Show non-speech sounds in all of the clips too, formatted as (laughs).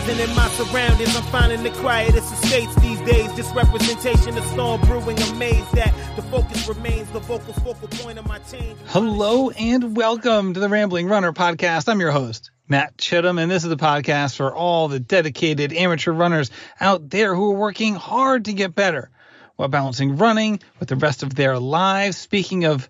Enterprising in my surroundings, I'm finding the quietest estates these days. Just representation of storm brewing, amazed that the focus remains the vocal focal point of my change. Hello and welcome to the Rambling Runner podcast. I'm your host, Matt Chittum, and this is the podcast for all the dedicated amateur runners out there who are working hard to get better while balancing running with the rest of their lives. Speaking of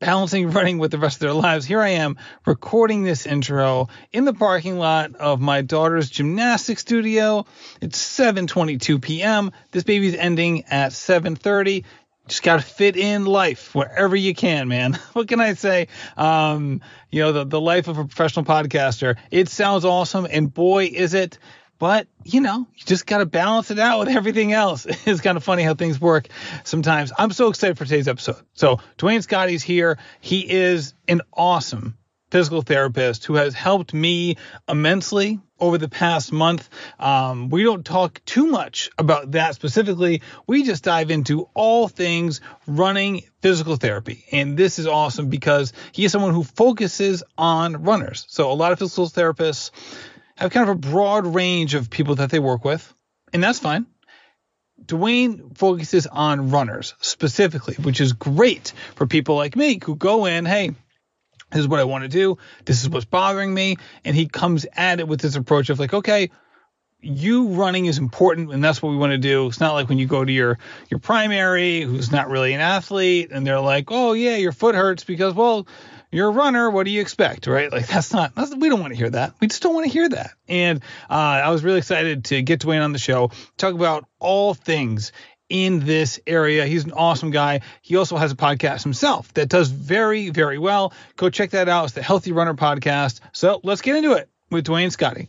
balancing (laughs) running with the rest of their lives, here I am recording this intro in the parking lot of my daughter's gymnastics studio. It's 7:22 p.m. This baby's ending at 7:30 just got to fit in life wherever you can, man. (laughs) what can I say? Um, you know, the, the life of a professional podcaster. It sounds awesome, and boy, is it. But, you know, you just got to balance it out with everything else. (laughs) It's kind of funny how things work sometimes. I'm so excited for today's episode. So, Duane Scotti's here. He is an awesome physical therapist who has helped me immensely over the past month. Um, we don't talk too much about that specifically. We just dive into all things running physical therapy. And this is awesome because he is someone who focuses on runners. So a lot of physical therapists have kind of a broad range of people that they work with, and that's fine. Duane focuses on runners specifically, which is great for people like me who go in, hey, this is what I want to do. This is what's bothering me. And he comes at it with this approach of like, okay, you running is important and that's what we want to do. It's not like when you go to your your primary who's not really an athlete and they're like, "Oh yeah, your foot hurts because well, you're a runner. What do you expect?" Right? Like that's not that's, we don't want to hear that. We just don't want to hear that. And uh, I was really excited to get Duane on the show, talk about all things in this area. He's an awesome guy. He also has a podcast himself that does very, very well. Go check that out. It's the Healthy Runner Podcast. So let's get into it with Duane Scotti.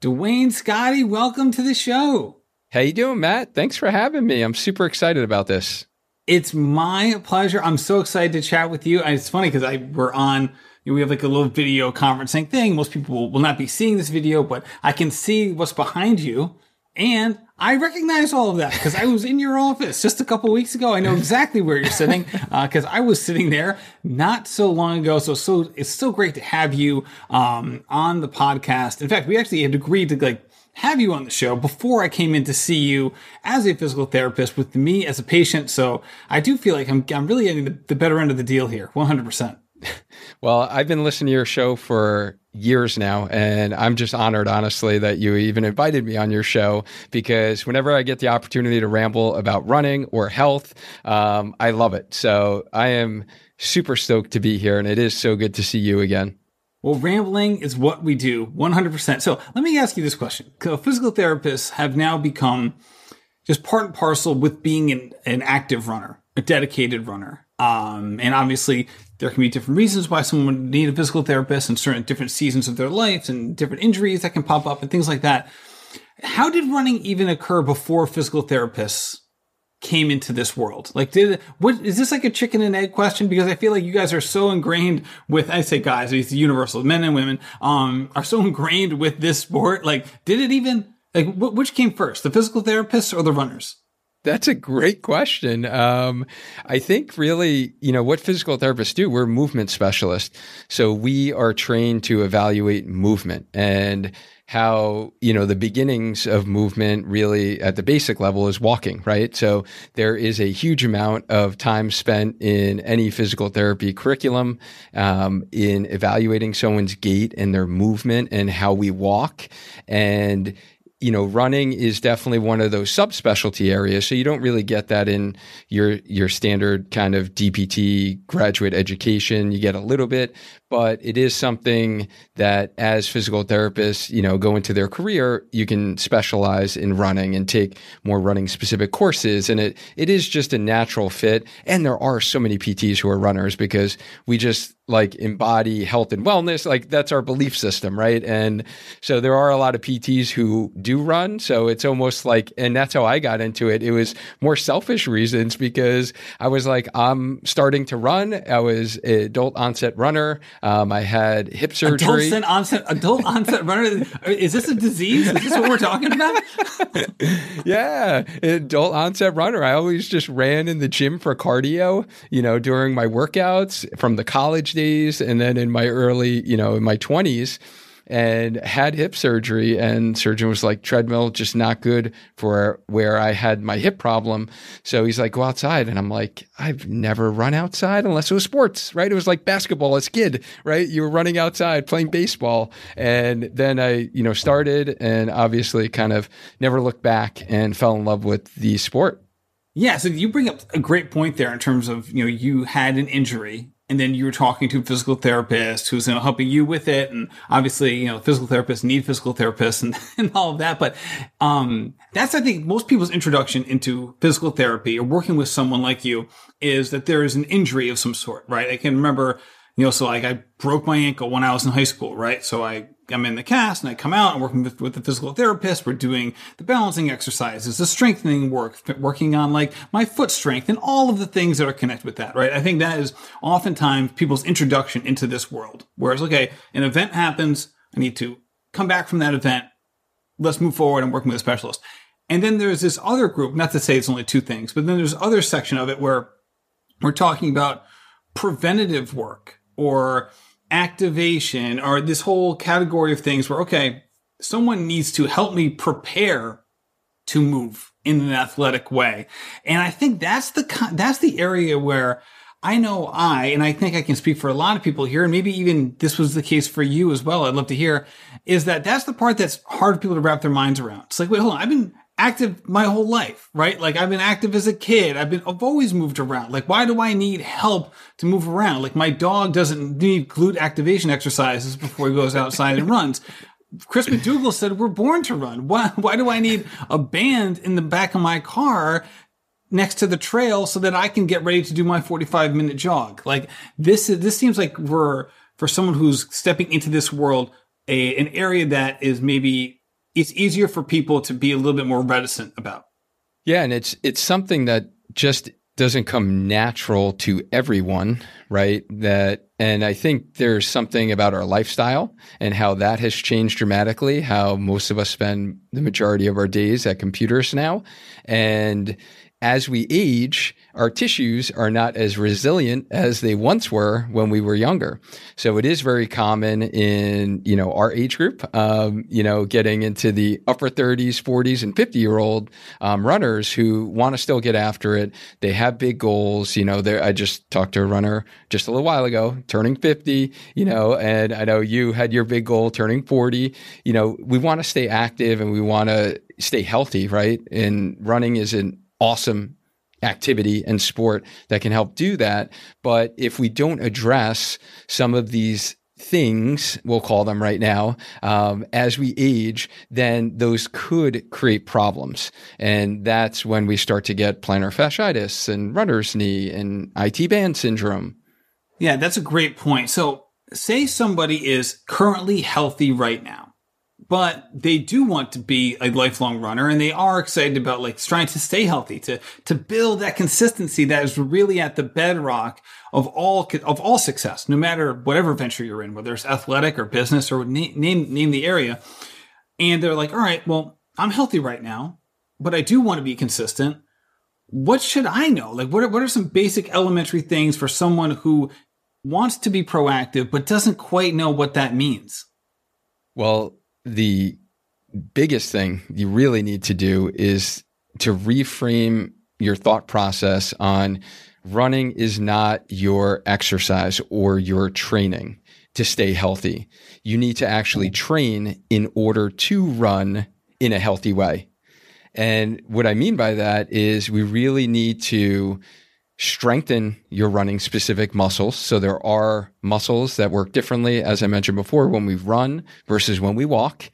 Duane Scotti, welcome to the show. How you doing, Matt? Thanks for having me. I'm super excited about this. It's my pleasure. I'm so excited to chat with you. It's funny because I we're on we have like a little video conferencing thing. Most people will not be seeing this video, but I can see what's behind you. And I recognize all of that because I was in your office just a couple weeks ago. I know exactly where you're sitting because (laughs) uh, I was sitting there not so long ago. So, so it's so great to have you um, on the podcast. In fact, we actually had agreed to like have you on the show before I came in to see you as a physical therapist with me as a patient. So I do feel like I'm, I'm really getting the, the better end of the deal here, 100%. (laughs) Well, I've been listening to your show for years now, and I'm just honored, honestly, that you even invited me on your show because whenever I get the opportunity to ramble about running or health, um, I love it. So I am super stoked to be here, and it is so good to see you again. Well, rambling is what we do 100%. So let me ask you this question. Physical therapists have now become just part and parcel with being an, an active runner, a dedicated runner. Um, and obviously, there can be different reasons why someone would need a physical therapist in certain different seasons of their life and different injuries that can pop up and things like that. How did running even occur before physical therapists came into this world? Like, did what is this like a chicken and egg question? Because I feel like you guys are so ingrained with I say guys, it's universal, men and women, um, are so ingrained with this sport. Like, did it even like which came first, the physical therapists or the runners? That's a great question. Um, I think really, you know, what physical therapists do, we're movement specialists. So we are trained to evaluate movement and how, you know, the beginnings of movement really at the basic level is walking, right? So there is a huge amount of time spent in any physical therapy curriculum um, in evaluating someone's gait and their movement and how we walk. And you know, running is definitely one of those subspecialty areas. So you don't really get that in your your standard kind of DPT graduate education. You get a little bit, but it is something that as physical therapists, you know, go into their career, you can specialize in running and take more running specific courses. And it it is just a natural fit. And there are so many PTs who are runners because we just like embody health and wellness. Like that's our belief system, right? And so there are a lot of PTs who do run. So it's almost like, and that's how I got into it. It was more selfish reasons because I was like, I'm starting to run. I was an adult onset runner. Um, I had hip surgery. Adult onset, adult (laughs) onset runner. Is this a disease? Is this what we're talking about? (laughs) yeah, adult onset runner. I always just ran in the gym for cardio, you know, during my workouts from the college days and then in my early, you know, in my 20s. And had hip surgery. And surgeon was like, treadmill just not good for where I had my hip problem. So he's like, go outside. And I'm like, I've never run outside unless it was sports, right? It was like basketball as kid, right? You were running outside playing baseball. And then I, you know, started and obviously kind of never looked back and fell in love with the sport. Yeah, so you bring up a great point there in terms of, you know, you had an injury and then you were talking to a physical therapist who's you know, helping you with it. And obviously, you know, physical therapists need physical therapists and, (laughs) and all of that. But, um, that's, I think, most people's introduction into physical therapy or working with someone like you is that there is an injury of some sort, right? I can remember, you know, so like I broke my ankle when I was in high school, right? So I I'm in the cast and I come out and working with, with the physical therapist. We're doing the balancing exercises, the strengthening work, working on like my foot strength and all of the things that are connected with that, right? I think that is oftentimes people's introduction into this world. Whereas, okay, an event happens. I need to come back from that event. Let's move forward. I'm working with a specialist. And then there's this other group, not to say it's only two things, but then there's other section of it where we're talking about preventative work or activation or this whole category of things where, okay, someone needs to help me prepare to move in an athletic way. And I think that's the, that's the area where I know I, and I think I can speak for a lot of people here, and maybe even this was the case for you as well. I'd love to hear is that that's the part that's hard for people to wrap their minds around. It's like, wait, hold on. I've been active my whole life, right? Like I've been active as a kid. I've been, I've always moved around. Like, why do I need help to move around? Like my dog doesn't need glute activation exercises before he goes outside and runs. Chris McDougall said, we're born to run. Why, why do I need a band in the back of my car next to the trail so that I can get ready to do my 45 minute jog? Like this is, this seems like we're, for someone who's stepping into this world, a, an area that is maybe it's easier for people to be a little bit more reticent about. Yeah, and it's it's something that just doesn't come natural to everyone, right? That and I think there's something about our lifestyle and how that has changed dramatically, how most of us spend the majority of our days at computers now. And as we age, our tissues are not as resilient as they once were when we were younger. So it is very common in, you know, our age group, um, you know, getting into the upper 30s, 40s, and 50 year old um, runners who want to still get after it. They have big goals. You know, I just talked to a runner just a little while ago, turning 50, you know, and I know you had your big goal turning 40. You know, we want to stay active and we want to stay healthy, right? And running is an awesome activity and sport that can help do that. But if we don't address some of these things, we'll call them right now, um, as we age, then those could create problems. And that's when we start to get plantar fasciitis and runner's knee and IT band syndrome. Yeah, that's a great point. So, say somebody is currently healthy right now but they do want to be a lifelong runner and they are excited about like trying to stay healthy, to, to build that consistency that is really at the bedrock of all, of all success, no matter whatever venture you're in, whether it's athletic or business or name, name, name the area. And they're like, all right, well, I'm healthy right now, but I do want to be consistent. What should I know? Like, what are, what are some basic elementary things for someone who wants to be proactive, but doesn't quite know what that means? Well, the biggest thing you really need to do is to reframe your thought process on running is not your exercise or your training to stay healthy. You need to actually mm-hmm. train in order to run in a healthy way. And what I mean by that is we really need to strengthen your running specific muscles. So there are muscles that work differently, as I mentioned before, when we run versus when we walk.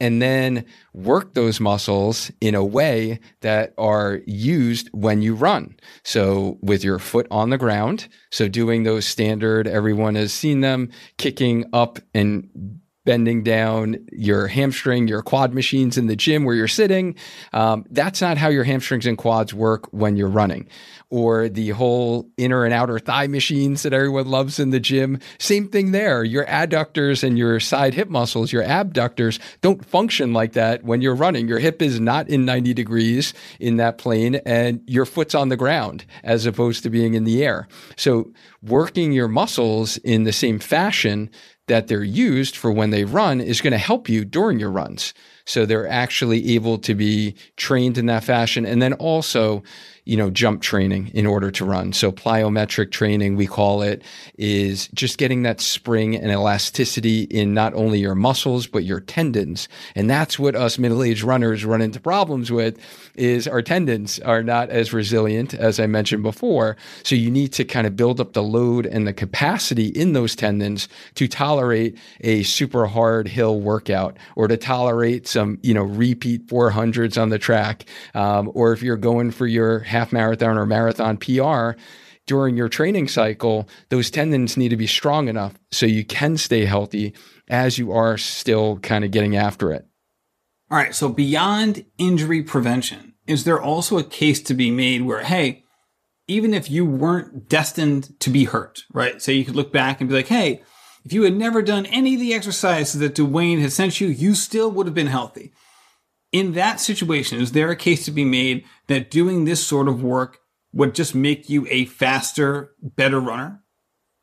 And then work those muscles in a way that are used when you run. So with your foot on the ground. So doing those standard, everyone has seen them kicking up and bending down your hamstring, your quad machines in the gym where you're sitting. Um, that's not how your hamstrings and quads work when you're running. Or the whole inner and outer thigh machines that everyone loves in the gym. Same thing there. Your adductors and your side hip muscles, your abductors don't function like that when you're running. Your hip is not in 90 degrees in that plane and your foot's on the ground as opposed to being in the air. So working your muscles in the same fashion that they're used for when they run is going to help you during your runs. So they're actually able to be trained in that fashion. And then also, you know, jump training in order to run. So plyometric training, we call it, is just getting that spring and elasticity in not only your muscles, but your tendons. And that's what us middle-aged runners run into problems with is our tendons are not as resilient as I mentioned before. So you need to kind of build up the load and the capacity in those tendons to tolerate a super hard hill workout or to tolerate some, you know, repeat 400s on the track. Um, or if you're going for your half marathon or marathon PR, during your training cycle, those tendons need to be strong enough so you can stay healthy as you are still kind of getting after it. All right. So beyond injury prevention, is there also a case to be made where, hey, even if you weren't destined to be hurt, right? So you could look back and be like, hey, if you had never done any of the exercises that Duane had sent you, you still would have been healthy in that situation, is there a case to be made that doing this sort of work would just make you a faster, better runner?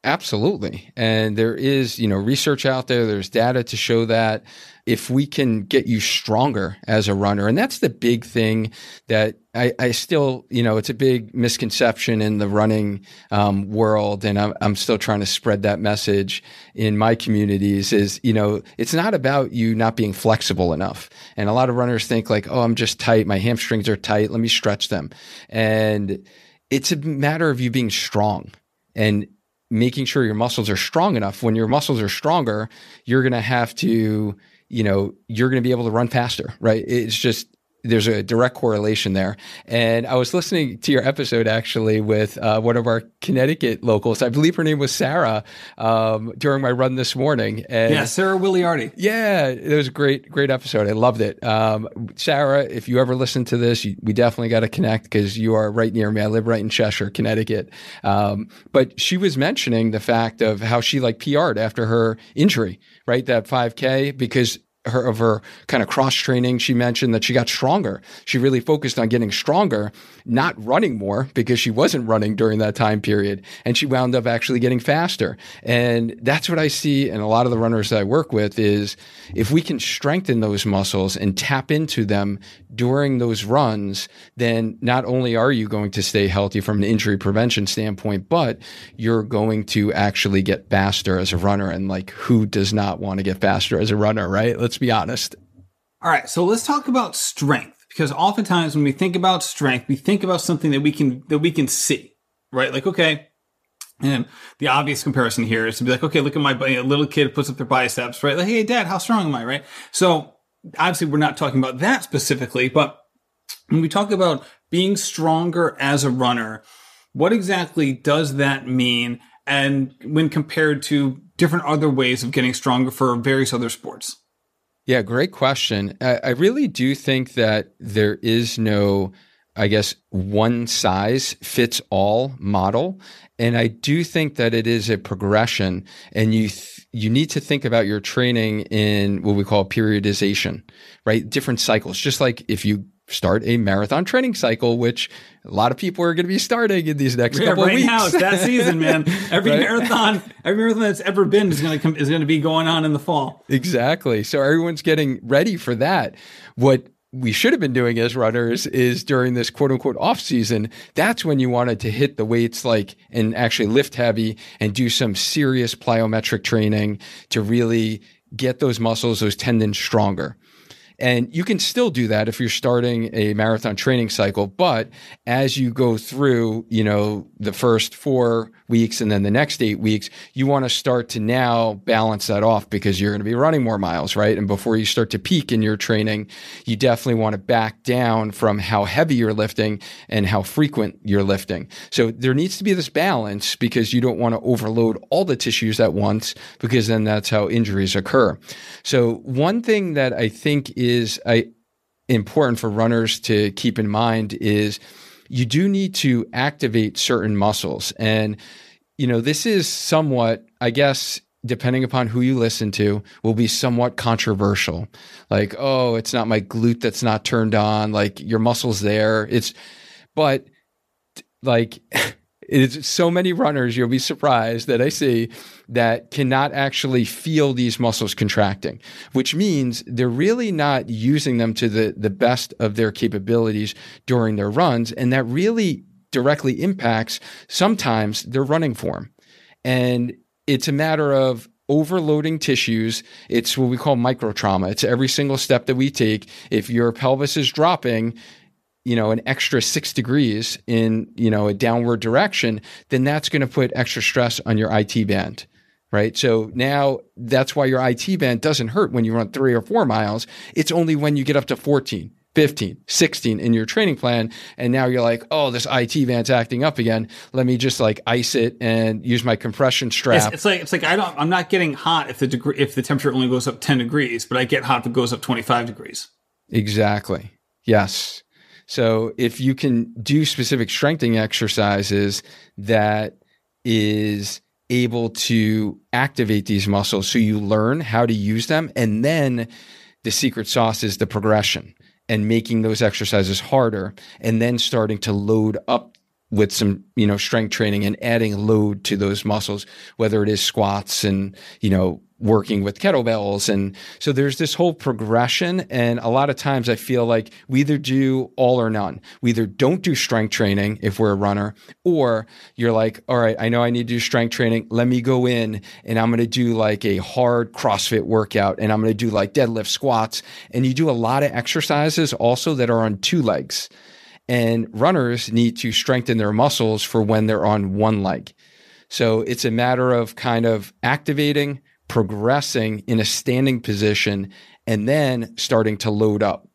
Absolutely. And there is, you know, research out there, there's data to show that if we can get you stronger as a runner, and that's the big thing that I, I still, you know, it's a big misconception in the running um, world, and I'm, I'm still trying to spread that message in my communities. Is you know, it's not about you not being flexible enough, and a lot of runners think like, oh, I'm just tight, my hamstrings are tight, let me stretch them, and it's a matter of you being strong and making sure your muscles are strong enough. When your muscles are stronger, you're going to have to, you know, you're going to be able to run faster, right? It's just, there's a direct correlation there. And I was listening to your episode actually with uh, one of our Connecticut locals. I believe her name was Sarah um, during my run this morning. And yeah, Sarah Williardi. Yeah, it was a great, great episode. I loved it. Um, Sarah, if you ever listen to this, you, we definitely got to connect because you are right near me. I live right in Cheshire, Connecticut. Um, but she was mentioning the fact of how she like PR'd after her injury, right? That 5K because her of her kind of cross training she mentioned that she got stronger. She really focused on getting stronger not running more because she wasn't running during that time period and she wound up actually getting faster. And that's what i see in a lot of the runners that i work with is if we can strengthen those muscles and tap into them during those runs then not only are you going to stay healthy from an injury prevention standpoint but you're going to actually get faster as a runner. And like who does not want to get faster as a runner right? Let's Let's be honest. All right, so let's talk about strength because oftentimes when we think about strength, we think about something that we can that we can see, right? Like, okay, and the obvious comparison here is to be like, okay, look at my a little kid puts up their biceps, right? Like, hey, dad, how strong am I, right? So obviously, we're not talking about that specifically, but when we talk about being stronger as a runner, what exactly does that mean? And when compared to different other ways of getting stronger for various other sports? Yeah, great question. I, I really do think that there is no, I guess, one size fits all model. And I do think that it is a progression and you, th- you need to think about your training in what we call periodization, right? Different cycles. Just like if you start a marathon training cycle, which a lot of people are going to be starting in these next yeah, couple right of weeks. now, it's that season, man. (laughs) Every right? marathon, every marathon that's ever been is going to come is going to be going on in the fall. Exactly. So everyone's getting ready for that. What we should have been doing as runners is during this quote unquote off season. That's when you wanted to hit the weights like and actually lift heavy and do some serious plyometric training to really get those muscles, those tendons stronger. And you can still do that if you're starting a marathon training cycle. But as you go through, you know, the first four weeks and then the next eight weeks, you want to start to now balance that off because you're going to be running more miles, right? And before you start to peak in your training, you definitely want to back down from how heavy you're lifting and how frequent you're lifting. So there needs to be this balance because you don't want to overload all the tissues at once because then that's how injuries occur. So one thing that I think is I, important for runners to keep in mind is you do need to activate certain muscles. And, you know, this is somewhat, I guess, depending upon who you listen to, will be somewhat controversial. Like, oh, it's not my glute that's not turned on. Like, your muscles there. It's, but like, (laughs) It's so many runners, you'll be surprised that I see that cannot actually feel these muscles contracting, which means they're really not using them to the, the best of their capabilities during their runs. And that really directly impacts sometimes their running form. And it's a matter of overloading tissues. It's what we call micro trauma. It's every single step that we take. If your pelvis is dropping, you know, an extra six degrees in, you know, a downward direction, then that's going to put extra stress on your IT band. Right. So now that's why your IT band doesn't hurt when you run three or four miles. It's only when you get up to 14, 15, 16 in your training plan. And now you're like, oh, this IT band's acting up again. Let me just like ice it and use my compression strap. It's, it's like, it's like, I don't, I'm not getting hot if the degree, if the temperature only goes up 10 degrees, but I get hot if it goes up 25 degrees. Exactly. Yes. So if you can do specific strengthening exercises that is able to activate these muscles so you learn how to use them and then the secret sauce is the progression and making those exercises harder and then starting to load up with some you know strength training and adding load to those muscles whether it is squats and you know working with kettlebells. And so there's this whole progression. And a lot of times I feel like we either do all or none. We either don't do strength training if we're a runner, or you're like, all right, I know I need to do strength training. Let me go in and I'm going to do like a hard CrossFit workout and I'm going to do like deadlift squats. And you do a lot of exercises also that are on two legs. And runners need to strengthen their muscles for when they're on one leg. So it's a matter of kind of activating, progressing in a standing position and then starting to load up.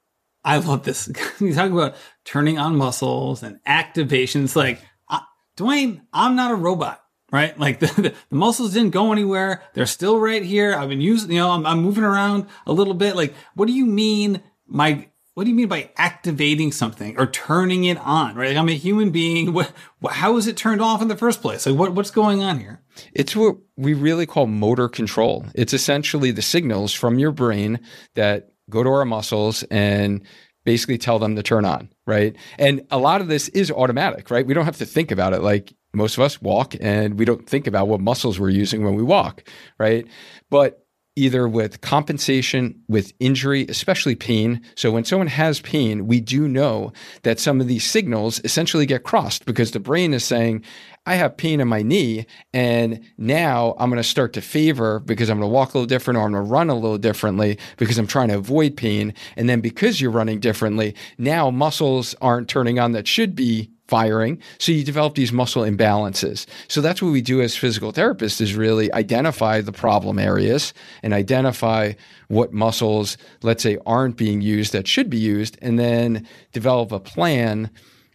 I love this. (laughs) you talk about turning on muscles and activations. Like, uh, Duane, I'm not a robot, right? Like (laughs) the, the, the, muscles didn't go anywhere. They're still right here. I've been using, you know, I'm, I'm moving around a little bit. Like, what do you mean my what do you mean by activating something or turning it on? Right? Like I'm a human being. What, how is it turned off in the first place? Like what, what's going on here? It's what we really call motor control. It's essentially the signals from your brain that go to our muscles and basically tell them to turn on, right? And a lot of this is automatic, right? We don't have to think about it. Like most of us walk and we don't think about what muscles we're using when we walk, right? But either with compensation, with injury, especially pain. So when someone has pain, we do know that some of these signals essentially get crossed because the brain is saying, I have pain in my knee and now I'm going to start to fever because I'm going to walk a little different or I'm going to run a little differently because I'm trying to avoid pain. And then because you're running differently, now muscles aren't turning on that should be firing. So you develop these muscle imbalances. So that's what we do as physical therapists is really identify the problem areas and identify what muscles, let's say, aren't being used that should be used, and then develop a plan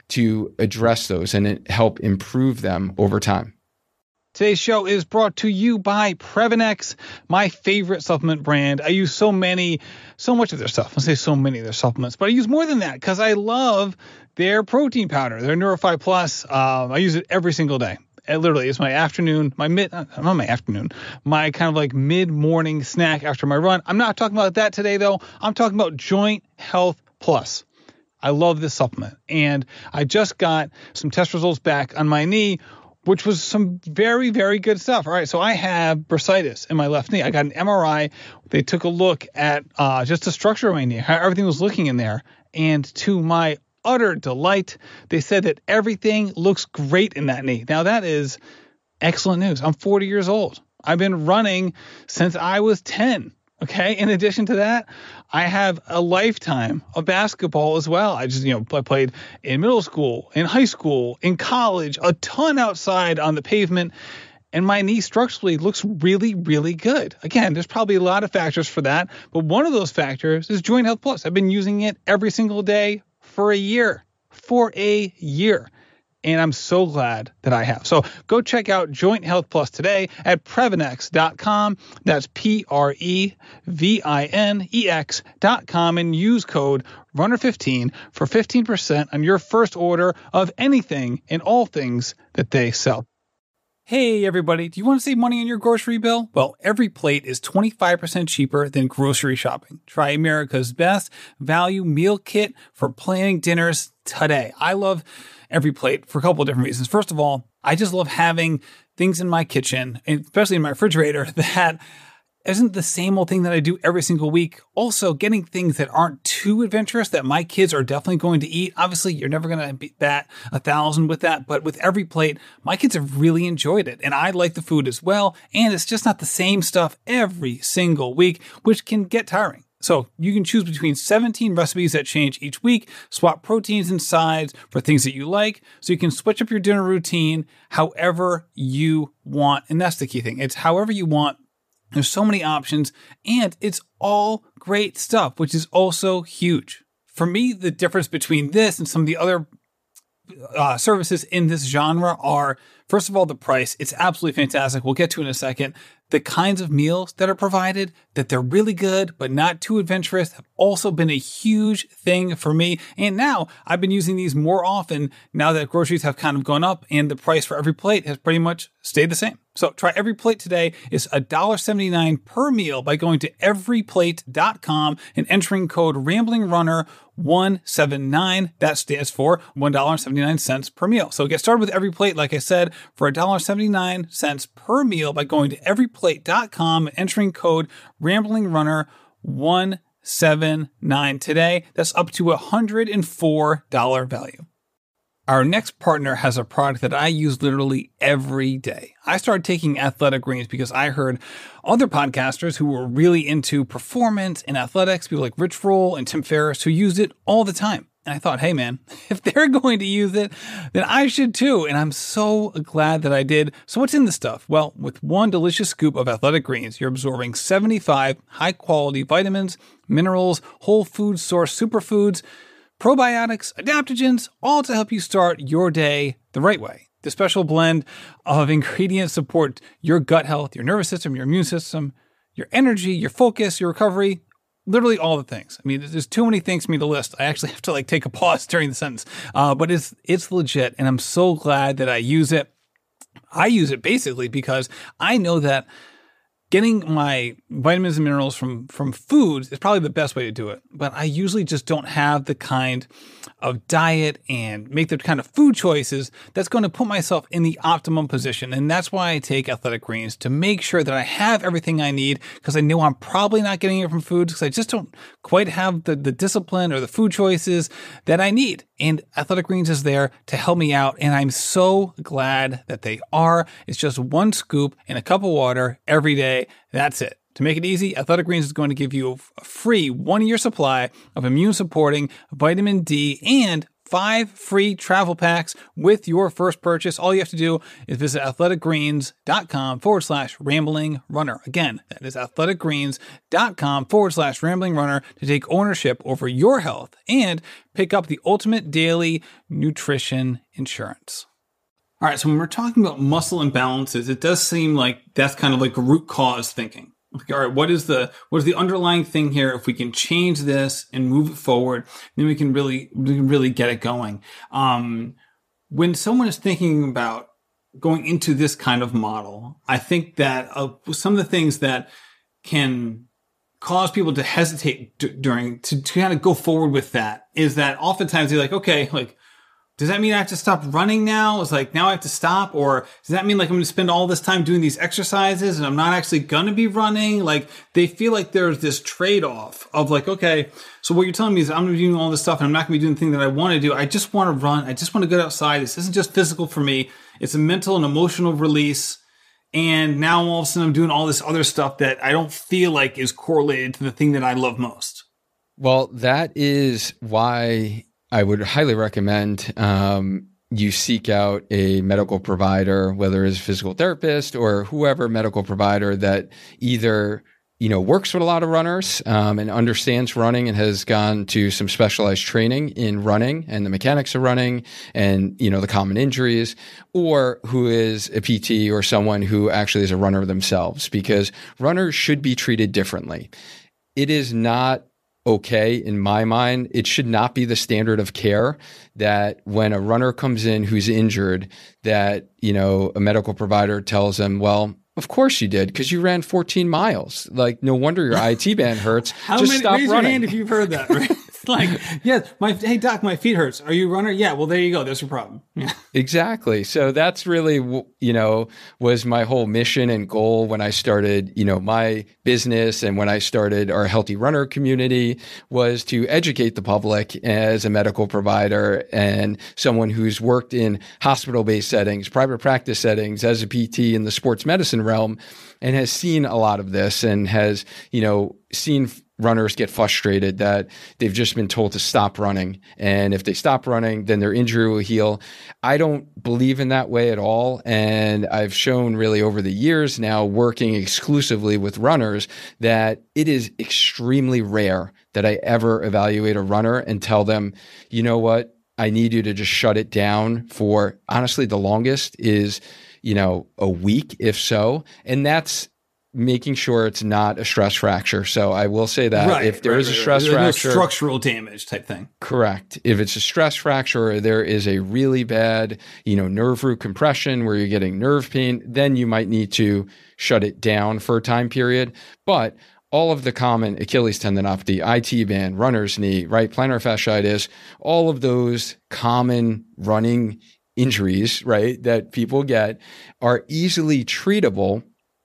to address those and help improve them over time. Today's show is brought to you by Previnex, my favorite supplement brand. I use so many, so much of their stuff. I say so many of their supplements, but I use more than that because I love their protein powder, their Neurofy Plus. Um, I use it every single day. It literally, it's my afternoon, my mid, uh, not my afternoon, my kind of like mid morning snack after my run. I'm not talking about that today though. I'm talking about Joint Health Plus. I love this supplement. And I just got some test results back on my knee which was some very, very good stuff. All right, so I have bursitis in my left knee. I got an MRI. They took a look at uh, just the structure of my knee, how everything was looking in there. And to my utter delight, they said that everything looks great in that knee. Now, that is excellent news. I'm 40 years old. I've been running since I was 10. Okay. In addition to that, I have a lifetime of basketball as well. I just, you know, I played in middle school, in high school, in college, a ton outside on the pavement. And my knee structurally looks really, really good. Again, there's probably a lot of factors for that, but one of those factors is Joint Health Plus. I've been using it every single day for a year. For a year and I'm so glad that I have. So go check out Joint Health Plus today at Previnex.com. That's P R E V I N E X.com and use code Runner15 for 15% on your first order of anything and all things that they sell. Hey everybody, do you want to save money on your grocery bill? Well, every plate is 25% cheaper than grocery shopping. Try America's best value meal kit for planning dinners today. I love every plate for a couple of different reasons. First of all, I just love having things in my kitchen, especially in my refrigerator, (laughs) that isn't the same old thing that I do every single week. Also, getting things that aren't too adventurous that my kids are definitely going to eat. Obviously, you're never going to beat that a thousand with that, but with every plate, my kids have really enjoyed it. And I like the food as well. And it's just not the same stuff every single week, which can get tiring. So you can choose between 17 recipes that change each week, swap proteins and sides for things that you like. So you can switch up your dinner routine however you want. And that's the key thing. It's however you want there's so many options, and it's all great stuff, which is also huge. For me, the difference between this and some of the other uh, services in this genre are first of all the price it's absolutely fantastic we'll get to in a second the kinds of meals that are provided that they're really good but not too adventurous have also been a huge thing for me. And now i've been using these more often now that groceries have kind of gone up and the price for every plate has pretty much stayed the same. So try every plate today. Is $1.79 per meal by going to everyplate.com and entering code ramblingrunner 179 that stands for $1.79 per meal. So get started with every plate like i said for $1.79 per meal by going to everyplate.com and entering code ramblingrunner 179 today that's up to a $104 value our next partner has a product that I use literally every day. I started taking athletic greens because I heard other podcasters who were really into performance and athletics, people like Rich Roll and Tim Ferriss, who used it all the time. And I thought, hey man, (laughs) if they're going to use it, then I should too. And I'm so glad that I did. So what's in the stuff? Well, with one delicious scoop of athletic greens, you're absorbing 75 high quality vitamins, minerals, whole food source superfoods, probiotics, adaptogens, all to help you start your day the right way. The special blend of ingredients support your gut health, your nervous system, your immune system, your energy, your focus, your recovery, literally all the things. I mean, there's too many things for me to list. I actually (laughs) have to like take a pause (laughs) during the sentence. Uh, but it's it's legit, and I'm so glad that I use it. I use it basically because I know that getting my vitamins and minerals from from foods is probably the best way to do it. But i usually just don't have the kind of diet and make the kind of food choices that's going to put myself in the optimum position. And that's why i take athletic greens to make sure that i have everything i need because i know i'm probably not getting it from foods because i just don't quite have the, the discipline or the food choices that i need. And athletic greens is there to help me out and i'm so glad that they are. It's just one scoop in a cup of water every day that's it. To make it easy, Athletic Greens is going to give you a free one year supply of immune supporting vitamin D and five free travel packs with your first purchase. All you have to do is visit athleticgreens.com forward slash rambling runner. Again, that is athleticgreens.com forward slash rambling runner to take ownership over your health and pick up the ultimate daily nutrition insurance. All right, so when we're talking about muscle imbalances, it does seem like that's kind of like root cause thinking. Like, all right, what is the what is the underlying thing here? If we can change this and move it forward, then we can really we can really get it going. Um, when someone is thinking about going into this kind of model, I think that uh, some of the things that can cause people to hesitate d- during to, to kind of go forward with that is that oftentimes they're like, okay, like does that mean I have to stop running now? It's like now I have to stop, or does that mean like I'm going to spend all this time doing these exercises and I'm not actually going to be running? Like they feel like there's this trade off of like, okay, so what you're telling me is I'm going to be doing all this stuff and I'm not going to be doing the thing that I want to do. I just want to run. I just want to go outside. This isn't just physical for me. It's a mental and emotional release. And now all of a sudden I'm doing all this other stuff that I don't feel like is correlated to the thing that I love most. Well, that is why I would highly recommend um, you seek out a medical provider, whether it's a physical therapist or whoever medical provider that either you know works with a lot of runners um, and understands running and has gone to some specialized training in running and the mechanics of running and you know the common injuries or who is a pt or someone who actually is a runner themselves because runners should be treated differently. It is not okay in my mind. It should not be the standard of care that when a runner comes in who's injured, that, you know, a medical provider tells them, well, of course you did, because you ran 14 miles. Like, no wonder your IT band hurts. (laughs) How Just many, stop raise running. your hand if you've heard that. Right? (laughs) (laughs) like, yes, my hey doc, my feet hurts. Are you a runner? Yeah. Well, there you go. There's your problem. Yeah. Exactly. So that's really, you know, was my whole mission and goal when I started, you know, my business and when I started our healthy runner community was to educate the public as a medical provider and someone who's worked in hospital based settings, private practice settings as a PT in the sports medicine realm and has seen a lot of this and has, you know, seen runners get frustrated that they've just been told to stop running. And if they stop running, then their injury will heal. I don't believe in that way at all. And I've shown really over the years now working exclusively with runners that it is extremely rare that I ever evaluate a runner and tell them, you know what? I need you to just shut it down for honestly, the longest is, you know, a week, if so. And that's making sure it's not a stress fracture. So I will say that right, if there right, is a stress right, fracture, no structural damage type thing. Correct. If it's a stress fracture or there is a really bad, you know, nerve root compression where you're getting nerve pain, then you might need to shut it down for a time period. But all of the common Achilles tendinopathy, IT band, runner's knee, right, plantar fasciitis, all of those common running injuries, right, that people get are easily treatable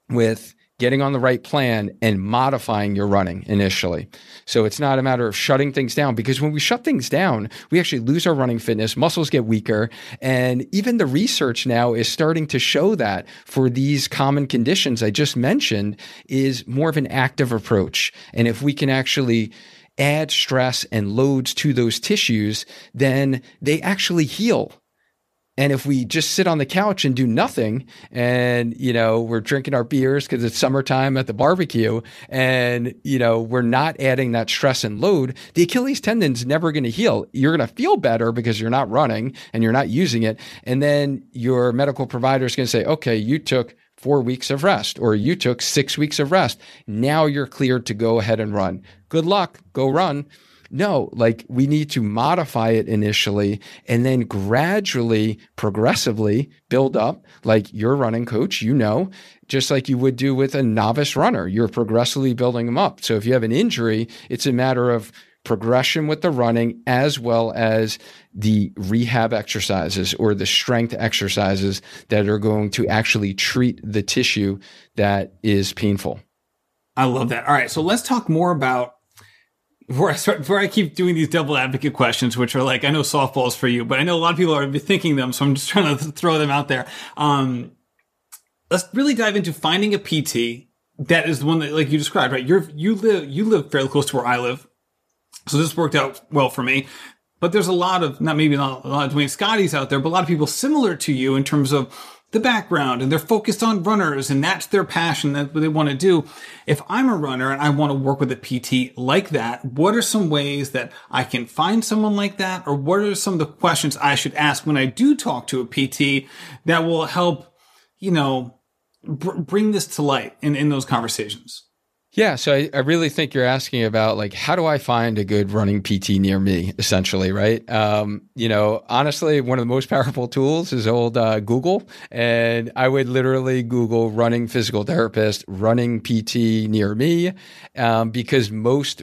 with getting on the right plan and modifying your running initially. So it's not a matter of shutting things down because when we shut things down, we actually lose our running fitness, muscles get weaker. And even the research now is starting to show that for these common conditions I just mentioned is more of an active approach. And if we can actually add stress and loads to those tissues, then they actually heal and if we just sit on the couch and do nothing and, you know, we're drinking our beers because it's summertime at the barbecue and, you know, we're not adding that stress and load, the Achilles tendon's never going to heal. You're going to feel better because you're not running and you're not using it. And then your medical provider is going to say, okay, you took four weeks of rest or you took six weeks of rest. Now you're cleared to go ahead and run. Good luck. Go run. No, like we need to modify it initially and then gradually, progressively build up. Like your running coach, you know, just like you would do with a novice runner, you're progressively building them up. So if you have an injury, it's a matter of progression with the running as well as the rehab exercises or the strength exercises that are going to actually treat the tissue that is painful. I love that. All right. So let's talk more about before I start, before I keep doing these double advocate questions, which are like, I know softballs for you, but I know a lot of people are thinking them. So I'm just trying to throw them out there. Um, let's really dive into finding a PT that is the one that, like you described, right? You're, you live, you live fairly close to where I live. So this worked out well for me. But there's a lot of, not maybe not a lot of Duane Scotties out there, but a lot of people similar to you in terms of the background and they're focused on runners and that's their passion. that they want to do. If I'm a runner and I want to work with a PT like that, what are some ways that I can find someone like that? Or what are some of the questions I should ask when I do talk to a PT that will help, you know, br- bring this to light in, in those conversations? Yeah, so I, I, really think you're asking about like how do I find a good running PT near me, essentially, right? Um, you know, honestly, one of the most (laughs) powerful tools is old uh, Google, and I would literally Google running physical therapist, running PT near me, um, because most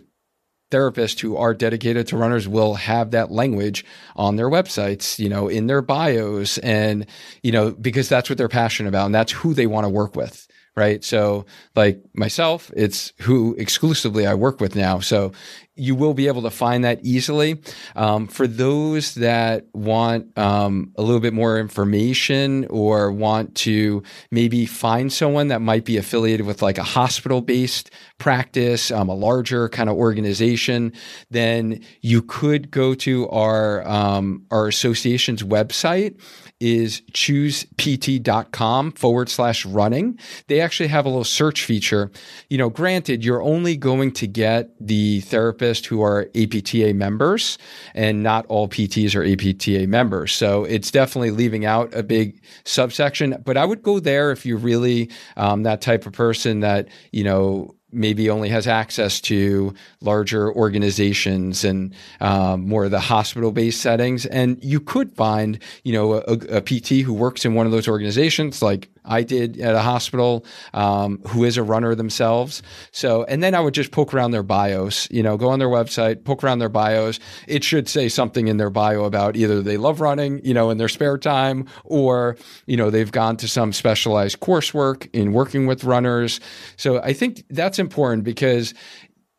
therapists who are dedicated to runners will have that language on their websites, you know, in their bios, and you know, because that's what they're passionate about, and that's who they want to work with right? So, like myself, it's who exclusively I work with now. So, you will be able to find that easily. Um, for those that want um, a little bit more information or want to maybe find someone that might be affiliated with like a hospital based practice, um, a larger kind of organization, then you could go to our um, our association's website is choosept.com forward slash running. They actually have a little search feature. You know, granted, you're only going to get the therapists who are APTA members, and not all PTs are APTA members. So it's definitely leaving out a big subsection. But I would go there if you're really um, that type of person that, you know, maybe only has access to larger organizations and um, more of the hospital based settings. And you could find, you know, a, a, PT who works in one of those organizations, like I did at a hospital um, who is a runner themselves. So, and then I would just poke around their bios, you know, go on their website, poke around their bios. It should say something in their bio about either they love running, you know, in their spare time, or, you know, they've gone to some specialized coursework in working with runners. So I think that's important because,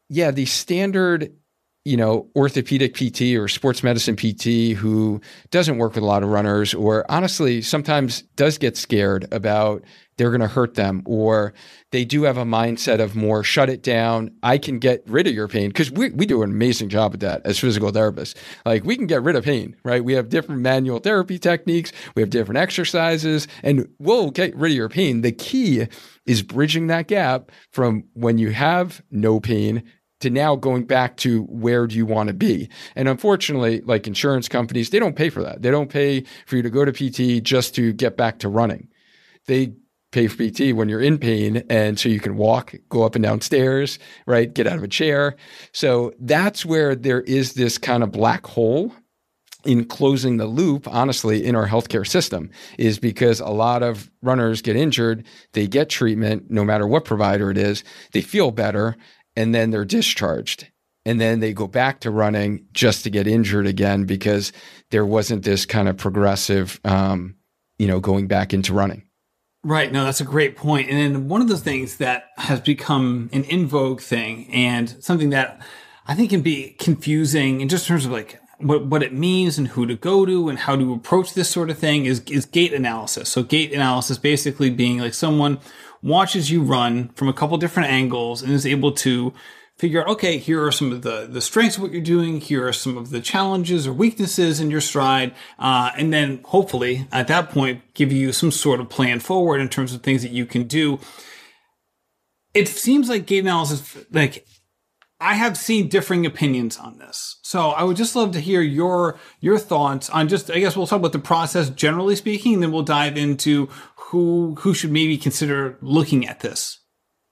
yeah, the standard you know, orthopedic PT or sports medicine PT who doesn't work with a lot of runners or honestly sometimes does get scared about they're going to hurt them or they do have a mindset of more shut it down. I can get rid of your pain because we, we do an amazing job at that as physical therapists. Like we can get rid of pain, right? We have different manual therapy techniques. We have different exercises and we'll get rid of your pain. The key is bridging that gap from when you have no pain to now going back to where do you want to be? And unfortunately, like insurance companies, they don't pay for that. They don't pay for you to go to PT just to get back to running. They pay for PT when you're in pain and so you can walk, go up and down stairs, right? Get out of a chair. So that's where there is this kind of black hole in closing the loop, honestly, in our healthcare system is because a lot of runners get injured, they get treatment, no matter what provider it is, they feel better, and then they're discharged. And then they go back to running just to get injured again because there wasn't this kind of progressive, um, you know, going back into running. Right. No, that's a great point. And then one of the things that has become an in vogue thing and something that I think can be confusing in just terms of like what, what it means and who to go to and how to approach this sort of thing is, is gait analysis. So gait analysis basically being like someone watches you run from a couple different angles and is able to figure out, okay, here are some of the, the strengths of what you're doing. Here are some of the challenges or weaknesses in your stride. Uh, and then hopefully at that point, give you some sort of plan forward in terms of things that you can do. It seems like gait analysis, like I have seen differing opinions on this. So I would just love to hear your your thoughts on just I guess we'll talk about the process generally speaking, then we'll dive into who who should maybe consider looking at this.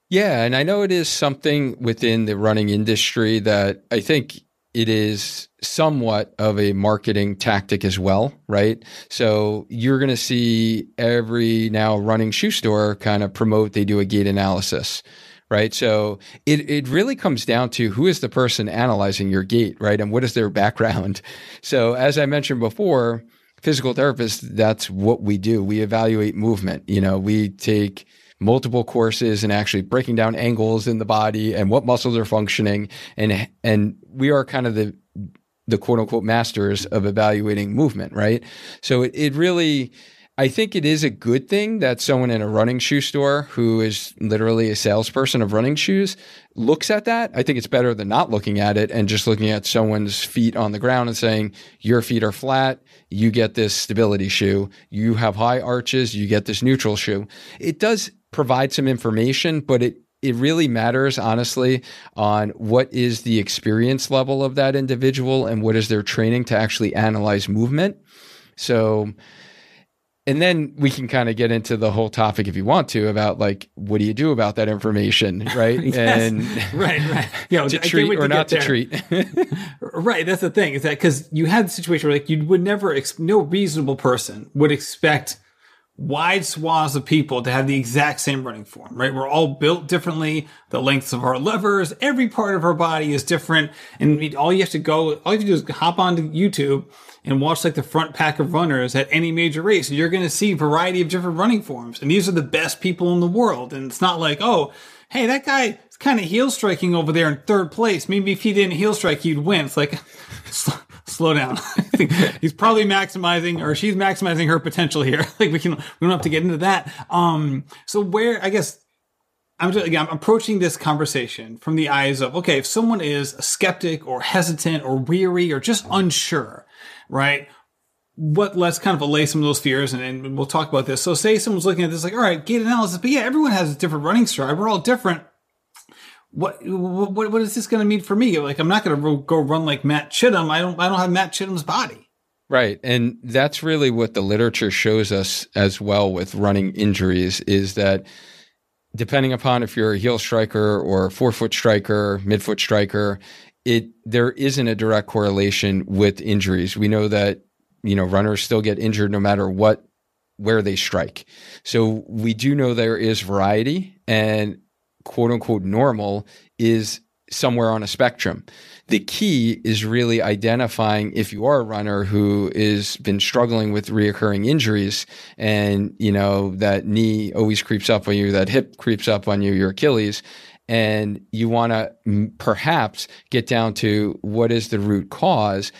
Yeah, and I know it is something within the running industry that I think it is somewhat of a marketing tactic as well, right? So you're going to see every now running shoe store kind of promote they do a gait analysis right? So it, it really comes down to who is the person analyzing your gait, right? And what is their background? (laughs) So as I mentioned before, physical therapists, that's what we do. We evaluate movement. You know, we take multiple courses and actually breaking down angles in the body and what muscles are functioning. And, and we are kind of the, the quote unquote masters of evaluating movement, right? So it, it really, I think it is a good thing that someone in a running shoe store who is literally a salesperson of running shoes looks at that. I think it's better than not looking at it and just looking at someone's feet on the ground and saying, your feet are flat. You get this stability shoe. You have high arches. You get this neutral shoe. It does provide some information, but it it really matters honestly on what is the experience level of that individual and what is their training to actually analyze movement. So and then we can kind of get into the whole topic if you want to about like what do you do about that information right (laughs) yes. and (laughs) right right (laughs) you know, to treat or not to treat right that's the thing is that because you had the situation where like you would never ex- no reasonable person would expect wide swaths of people to have the exact same running form, right? We're all built differently. The lengths of our levers, every part of our body is different. And all you have to go, all you have to do is hop onto YouTube and watch like the front pack of runners at any major race. You're going to see variety of different running forms. And these are the best people in the world. And it's not like, oh, hey, that guy is kind of heel striking over there in third place. Maybe if he didn't heel strike, he'd win. It's like, (laughs) slow down. (laughs) He's probably maximizing or she's maximizing her potential here. (laughs) like we can, we don't have to get into that. Um, so where, I guess, I'm just, again, I'm approaching this conversation from the eyes of, okay, if someone is a skeptic or hesitant or weary or just unsure, right? What let's kind of allay some of those fears and, and we'll talk about this. So say someone's looking at this like, all right, gait analysis, but yeah, everyone has a different running stride. We're all different. What, what, what is this going to mean for me? Like, I'm not going to go run like Matt Chittim. I don't, I don't have Matt Chittim's body. Right. And that's really what the literature shows us as well with running injuries is that depending upon if you're a heel striker or a forefoot striker, midfoot striker, it there isn't a direct correlation with injuries. We know that you know runners still get injured no matter what where they strike. So we do know there is variety and quote unquote normal is somewhere on a spectrum. The key is really identifying if you are a runner who is been struggling with reoccurring injuries and, you know, that knee always creeps up on you, that hip creeps up on you, your Achilles, and you want to m- perhaps get down to what is the root cause.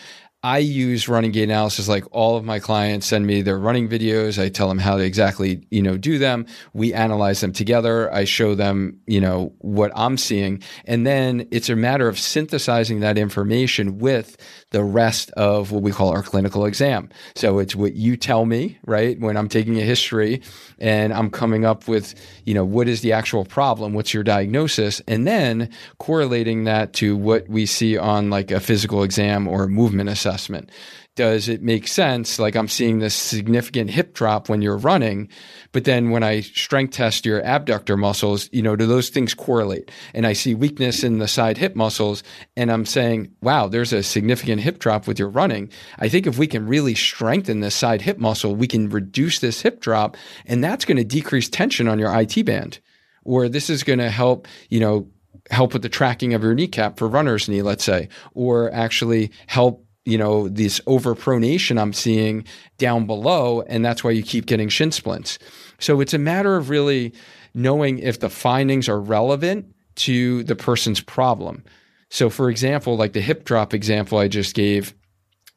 I use running gait analysis like all of my clients send me their running videos. I tell them how to exactly, you know, do them. We analyze them together. I show them, you know, what I'm seeing. And then it's a matter of synthesizing that information with the rest of what we call our clinical exam. So it's what you tell me, right? When I'm taking a history and I'm coming up with, you know, what is the actual problem? What's your diagnosis? And then correlating that to what we see on like a physical exam or movement assessment does it make sense? Like I'm seeing this significant hip drop when you're running, but then when I strength test your abductor muscles, you know, do those things correlate? And I see weakness in the side hip muscles and I'm saying, wow, there's a significant hip drop with your running. I think if we can really strengthen this side hip muscle, we can reduce this hip drop and that's going to decrease tension on your IT band. Or this is going to help, you know, help with the tracking of your kneecap for runner's knee, let's say, or actually help you know, this overpronation I'm seeing down below. And that's why you keep getting shin splints. So it's a matter of really knowing if the findings are relevant to the person's problem. So, for example, like the hip drop example I just gave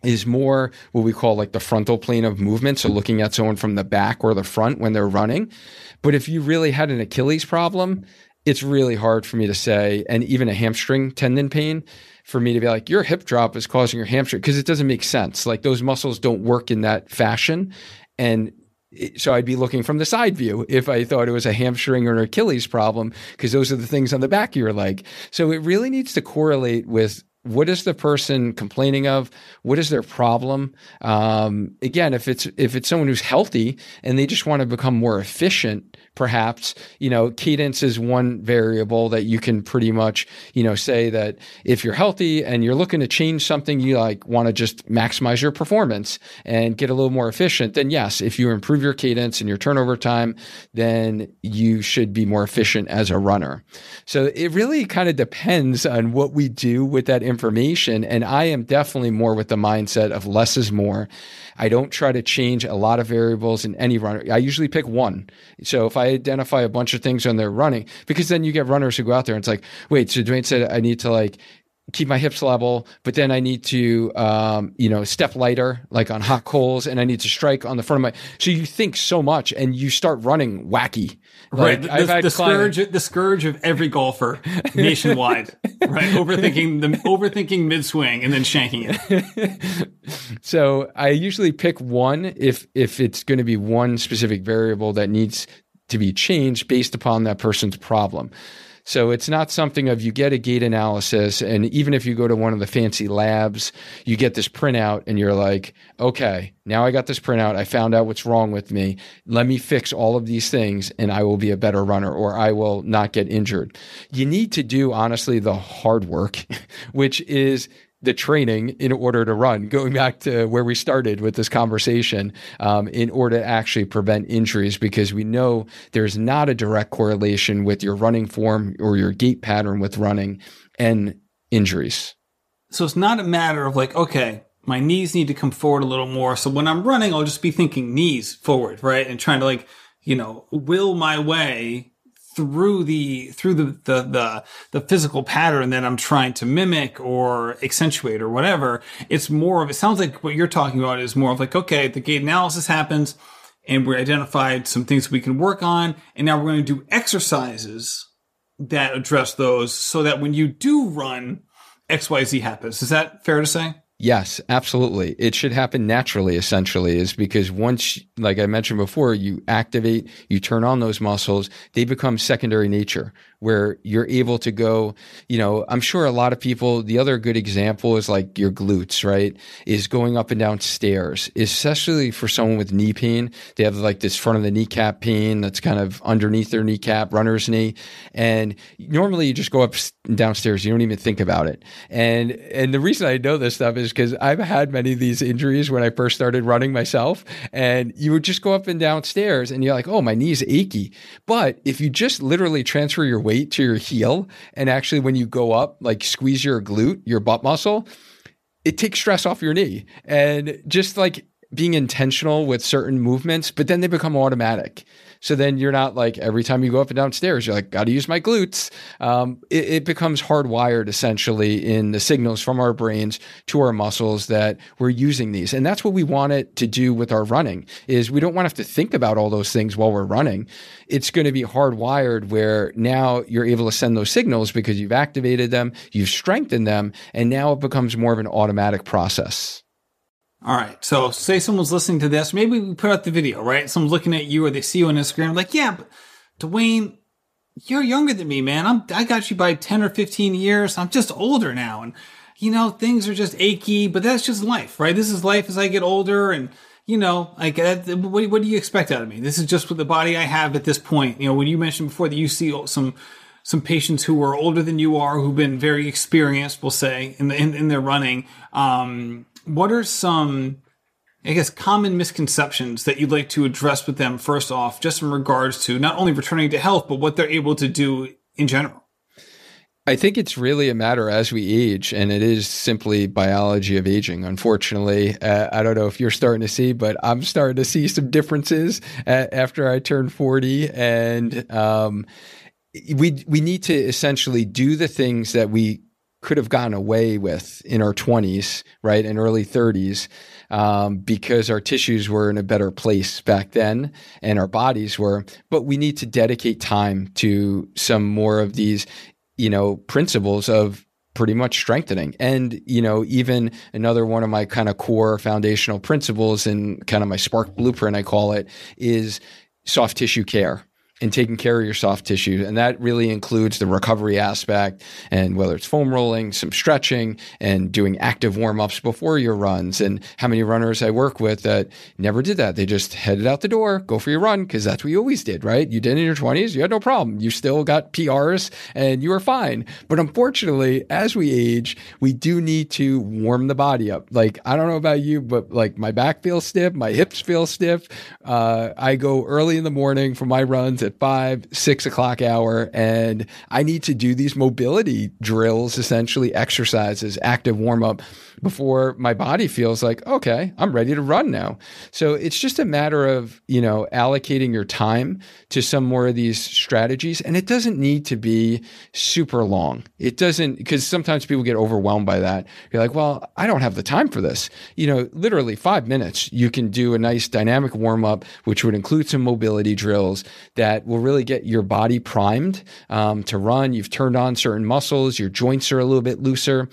is more what we call like the frontal plane of movement. So, looking at someone from the back or the front when they're running. But if you really had an Achilles problem, it's really hard for me to say, and even a hamstring tendon pain, for me to be like, your hip drop is causing your hamstring because it doesn't make sense. Like those muscles don't work in that fashion. And so I'd be looking from the side view if I thought it was a hamstring or an Achilles problem, because those are the things on the back of your leg. So it really needs to correlate with what is the person complaining of? What is their problem? Um, again if it's if it's someone who's healthy and they just want to become more efficient perhaps you know cadence is one variable that you can pretty much you know say that if you're healthy and you're looking to change something you like want to just maximize your performance and get a little more efficient then yes if you improve your cadence and your turnover time then you should be more efficient as a runner. So it really kind of depends on what we do with that information and i am definitely more with the mindset of less is more I don't try to change a lot of variables in any runner. I usually pick one. So if I identify a bunch of things when they're running, because then you get runners who go out there and it's like, wait, so Duane said I need to like keep my hips level, but then I need to, um, you know, step lighter, like on hot coals, and I need to strike on the front of my. So you think so much, and you start running wacky. Like, right, the, the scourge, the scourge of every golfer nationwide. (laughs) right, overthinking the overthinking mid swing and then shanking it. (laughs) so I usually pick one if if it's going to be one specific variable that needs to be changed based upon that person's problem. So it's not something of you get a gait analysis, and even if you go to one of the fancy labs, you get this printout and you're like, okay, now I got this printout. I found out what's wrong with me. Let me fix all of these things and I will be a better runner or I will not get injured. You need to do, honestly, the hard work, (laughs) which is the training in order to run, going back to where we started with this conversation, um, in order to actually prevent injuries, because we know there's not a direct correlation with your running form or your gait pattern with running and injuries. So it's not a matter of like, okay, my knees need to come forward a little more. So when I'm running, I'll just be thinking knees forward, right? And trying to like, you know, will my way through the through the, the the the physical pattern that I'm trying to mimic or accentuate or whatever. It's more of it sounds like what you're talking about is more of like okay, the gait analysis happens and we identified some things we can work on and now we're going to do exercises that address those so that when you do run XYZ happens. Is that fair to say? Yes, absolutely. It should happen naturally, essentially, is because once, like I mentioned before, you activate, you turn on those muscles, they become secondary nature. Where you're able to go, you know, I'm sure a lot of people, the other good example is like your glutes, right? Is going up and down stairs, especially for someone with knee pain. They have like this front of the kneecap pain that's kind of underneath their kneecap, runner's knee. And normally you just go up and downstairs. You don't even think about it. And, and the reason I know this stuff is because I've had many of these injuries when I first started running myself. And you would just go up and downstairs and you're like, oh, my knee's achy. But if you just literally transfer your weight to your heel and actually when you go up, like squeeze your glute, your butt muscle, it takes stress off your knee. And just like being intentional with certain movements, but then they become automatic. So then you're not like every time you go up and downstairs, you're like, got to use my glutes. Um, it, it, becomes hardwired essentially in the signals from our brains to our muscles that we're using these. And that's what we want it to do with our running is we don't want to have to think about all those things while we're running. It's going to be hardwired where now you're able to send those signals because you've activated them, you've strengthened them, and now it becomes more of an automatic process. All right. So say someone's listening to this. Maybe we put out the video, right? Someone's looking at you or they see you on Instagram, like, yeah, but Duane, you're younger than me, man. I'm, I got you by 10 or 15 years. I'm just older now. And, you know, things are just achy, but that's just life, right? This is life as I get older. And, you know, like, what, what do you expect out of me? This is just with the body I have at this point. You know, when you mentioned before that you see some, some patients who are older than you are, who've been very experienced, we'll say, in, the, in, in their running, um, what are some I guess common misconceptions that you'd like to address with them first off, just in regards to not only returning to health, but what they're able to do in general? I think it's really a matter as we age, and it is simply biology of aging. Unfortunately, uh, I don't know if you're starting to see, but I'm starting to see some differences uh, after I turn 40, and um, we we need to essentially do the things that we could have gotten away with in our 20s, right, and early 30s, um, because our tissues were in a better place back then and our bodies were. But we need to dedicate time to some more of these, you know, principles of pretty much strengthening. And, you know, even another one of my kind of core foundational principles and kind of my spark blueprint, I call it, is soft tissue care and taking care of your soft tissue. And that really includes the recovery aspect and whether it's foam rolling, some stretching, and doing active warm ups before your runs. And how many runners I work with that never did that. They just headed out the door, go for your run, because that's what you always did, right? You did in your 20s, you had no problem. You still got PRs and you were fine. But unfortunately, as we age, we do need to warm the body up. Like, I don't know about you, but like my back feels stiff, my hips feel stiff. Uh, I go early in the morning for my runs at five, six o'clock hour, and I need to do these mobility drills, essentially exercises, active warm up before my body feels like, okay, I'm ready to run now. So it's just a matter of, you know, allocating your time to some more of these strategies. And it doesn't need to be super long. It doesn't, because sometimes people get overwhelmed by that. You're like, well, I don't have the time for this. You know, literally five minutes, you can do a nice dynamic warm up, which would include some mobility drills that will really get your body primed um, to run. You've turned on certain muscles, your joints are a little bit looser.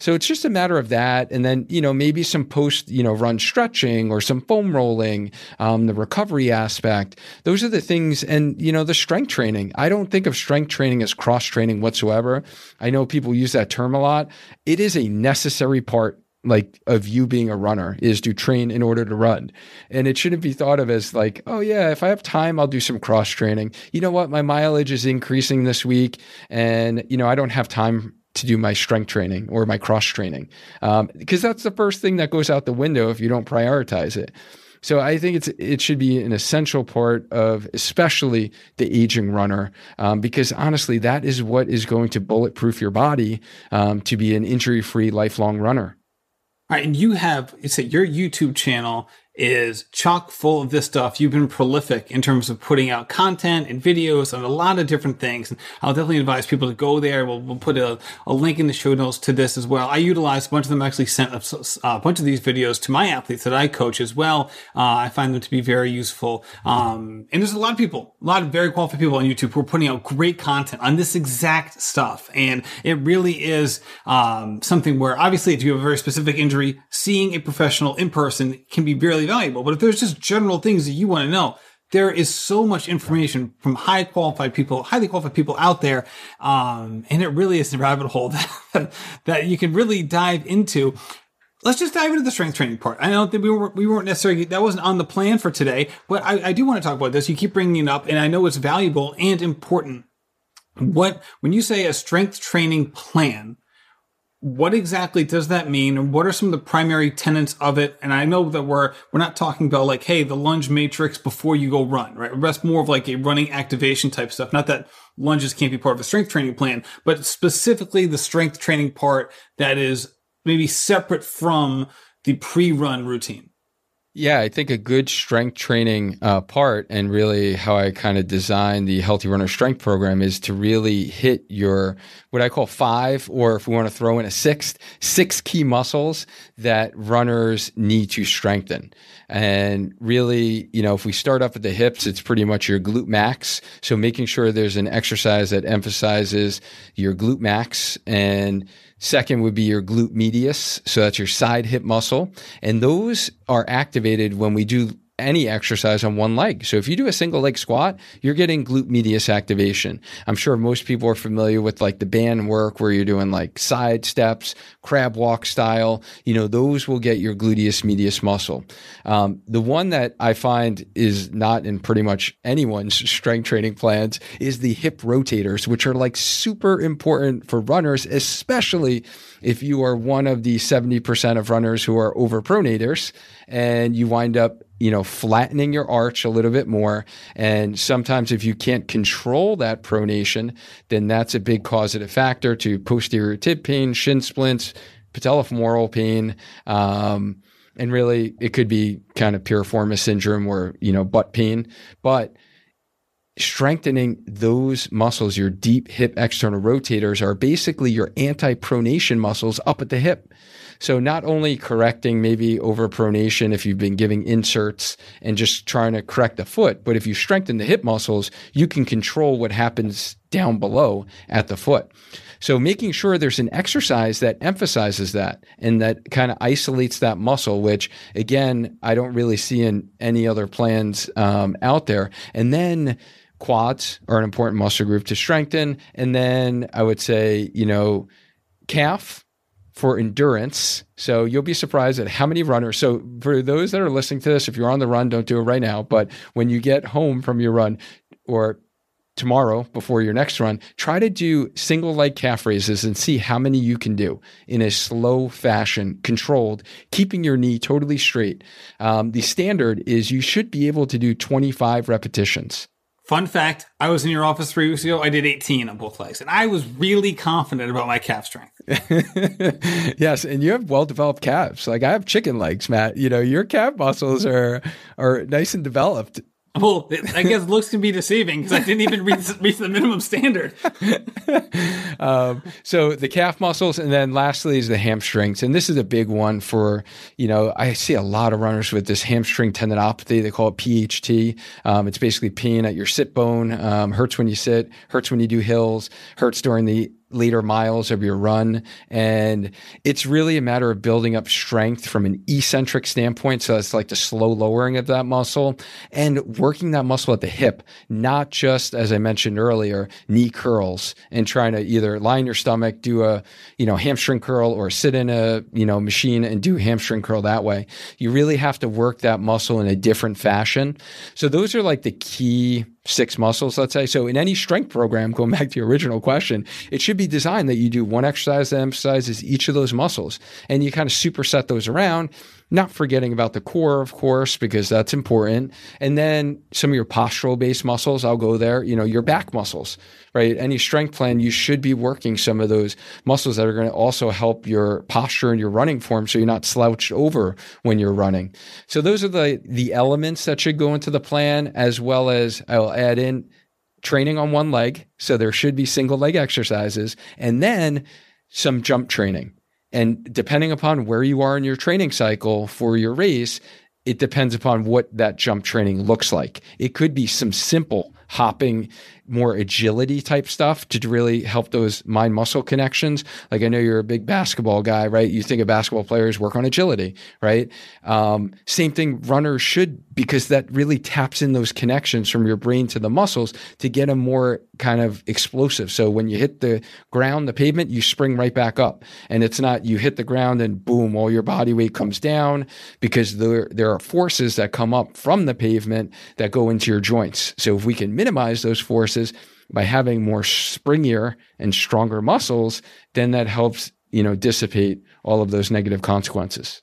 So it's just a matter of that. And then, you know, maybe some post, you know, run stretching or some foam rolling, um, the recovery aspect. Those are the things. And, you know, the strength training. I don't think of strength training as cross training whatsoever. I know people use that term a lot. It is a necessary part like of you being a runner is to train in order to run. And it shouldn't be thought of as like, oh yeah, if I have time, I'll do some cross training. You know what? My mileage is increasing this week and you know, I don't have time to do my strength training or my cross training um, because that's the first thing that goes out the window if you don't prioritize it. So I think it's it should be an essential part of especially the aging runner um, because honestly that is what is going to bulletproof your body um, to be an injury free lifelong runner. All right, and you have it's a, your YouTube channel is chock full of this stuff. You've been prolific in terms of putting out content and videos on a lot of different things. And I'll definitely advise people to go there. We'll, we'll put a, a, link in the show notes to this as well. I utilize a bunch of them actually sent a, a bunch of these videos to my athletes that I coach as well. Uh, I find them to be very useful. Um, and there's a lot of people, a lot of very qualified people on YouTube who are putting out great content on this exact stuff. And it really is, um, something where obviously if you have a very specific injury, seeing a professional in person can be really valuable. But if there's just general things that you want to know, there is so much information from high qualified people, highly qualified people out there. Um, and it really is a rabbit hole (laughs) that, that you can really dive into. Let's just dive into the strength training part. I know that we weren't, we weren't necessarily, that wasn't on the plan for today, but I, I do want to talk about this. You keep bringing it up and I know it's valuable and important. What, when you say a strength training plan, what exactly does that mean? And what are some of the primary tenets of it? And i know that we're we're not talking about like hey the lunge matrix before you go run right? That's more of like a running activation type stuff. Not that lunges can't be part of a strength training plan but specifically the strength training part that is maybe separate from the pre-run routine yeah, I think a good strength training uh, part, and really how I kind of design the Healthy Runner Strength Program, is to really hit your what I call five, or if we want to throw in a sixth, six key muscles that runners need to strengthen. And really, you know, if we start up at the hips, it's pretty much your glute max. So making sure there's an exercise that emphasizes your glute max and Second would be your glute medius. So that's your side hip muscle. And those are activated when we do any exercise on one leg. So if you do a single leg squat, you're getting glute medius activation. I'm sure most people are familiar with like the band work where you're doing like side steps, crab walk style. You know, those will get your gluteus medius muscle. Um, the one that I find is not in pretty much anyone's strength training plans is the hip rotators, which are like super important for runners, especially if you are one of the 70% of runners who are overpronators and you wind up you know, flattening your arch a little bit more. And sometimes if you can't control that pronation, then that's a big causative factor to posterior tib pain, shin splints, patellofemoral pain. Um, and really it could be kind of piriformis syndrome or, you know, butt pain. But strengthening those muscles, your deep hip external rotators are basically your anti-pronation muscles up at the hip. So not only correcting maybe overpronation if you've been giving inserts and just trying to correct the foot, but if you strengthen the hip muscles, you can control what happens down below at the foot. So making sure there's an exercise that emphasizes that and that kind of isolates that muscle, which again, I don't really see in any other plans um, out there. And then quads are an important muscle group to strengthen. And then I would say, you know, calf for endurance. So you'll be surprised at how many runners. So for those that are listening to this, if you're on the run, don't do it right now. But when you get home from your run or tomorrow before your next run, try to do single leg calf raises and see how many you can do in a slow fashion, controlled, keeping your knee totally straight. Um, the standard is you should be able to do 25 repetitions. Fun fact I was in your office three weeks ago. I did 18 on both legs, and I was really confident about my calf strength. (laughs) yes, and you have well developed calves. Like I have chicken legs, Matt. You know, your calf muscles are are nice and developed. Well, I guess looks can be deceiving because I didn't even reach, reach the minimum standard. (laughs) um, so the calf muscles, and then lastly is the hamstrings, and this is a big one for you know I see a lot of runners with this hamstring tendinopathy. They call it PHT. Um, it's basically pain at your sit bone, um, hurts when you sit, hurts when you do hills, hurts during the later miles of your run. And it's really a matter of building up strength from an eccentric standpoint. So it's like the slow lowering of that muscle and working that muscle at the hip, not just, as I mentioned earlier, knee curls and trying to either line your stomach, do a, you know, hamstring curl or sit in a, you know, machine and do hamstring curl that way. You really have to work that muscle in a different fashion. So those are like the key six muscles, let's say. So in any strength program, (laughs) going back to your original question, it should be designed that you do one exercise that emphasizes each of those muscles and you kind of superset those around not forgetting about the core, of course, because that's important. And then some of your postural based muscles, I'll go there, you know, your back muscles, right? Any strength plan, you should be working some of those muscles that are going to also help your posture and your running form so you're not slouched over when you're running. So those are the, the elements that should go into the plan, as well as I'll add in training on one leg. So there should be single leg exercises and then some jump training and depending upon where you are in your training cycle for your race, it depends upon what that jump training looks like. It could be some simple hopping, more agility type stuff to really help those mind muscle connections. Like I know you're a big basketball guy, right? You think of basketball players work on agility, right? Um, same thing runners should because that really taps in those connections from your brain to the muscles to get them more kind of explosive. So when you hit the ground, the pavement, you spring right back up. And it's not you hit the ground and boom, all your body weight comes down because there, there are forces that come up from the pavement that go into your joints. So if we can minimize those forces by having more springier and stronger muscles, then that helps, you know, dissipate all of those negative consequences.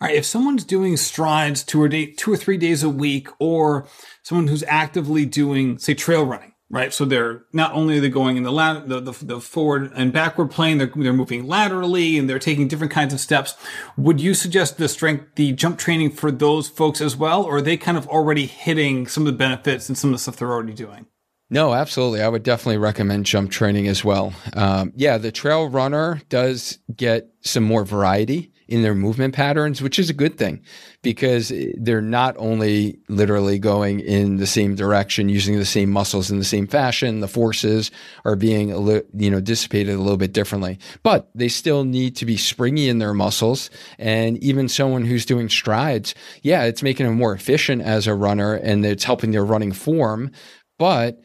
All right, if someone's doing strides two or day, two or three days a week, or someone who's actively doing, say, trail running, right? So they're not only are they going in the, the, the, the forward and backward plane, they're, they're moving laterally and they're taking different kinds of steps. Would you suggest the strength, the jump training for those folks as well? Or are they kind of already hitting some of the benefits and some of the stuff they're already doing? No, absolutely. I would definitely recommend jump training as well. Um, yeah, the trail runner does get some more variety in their movement patterns, which is a good thing because they're not only literally going in the same direction, using the same muscles in the same fashion. The forces are being, you know, dissipated a little bit differently, but they still need to be springy in their muscles. And even someone who's doing strides, yeah, it's making them more efficient as a runner and it's helping their running form, but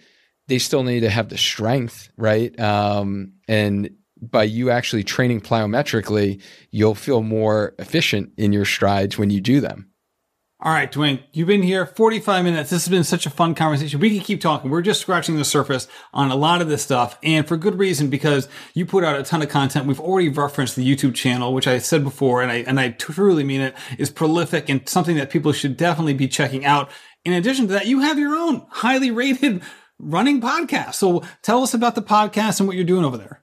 they still need to have the strength, right? Um, and by you actually training plyometrically, you'll feel more efficient in your strides when you do them. All right, Duane, you've been here 45 minutes. This has been such a fun conversation. We can keep talking. We're just scratching the surface on a lot of this stuff and for good reason because you put out a ton of content. We've already referenced the YouTube channel, which I said before and I, and I truly mean it is prolific and something that people should definitely be checking out. In addition to that, you have your own highly rated running podcast. So tell us about the podcast and what you're doing over there.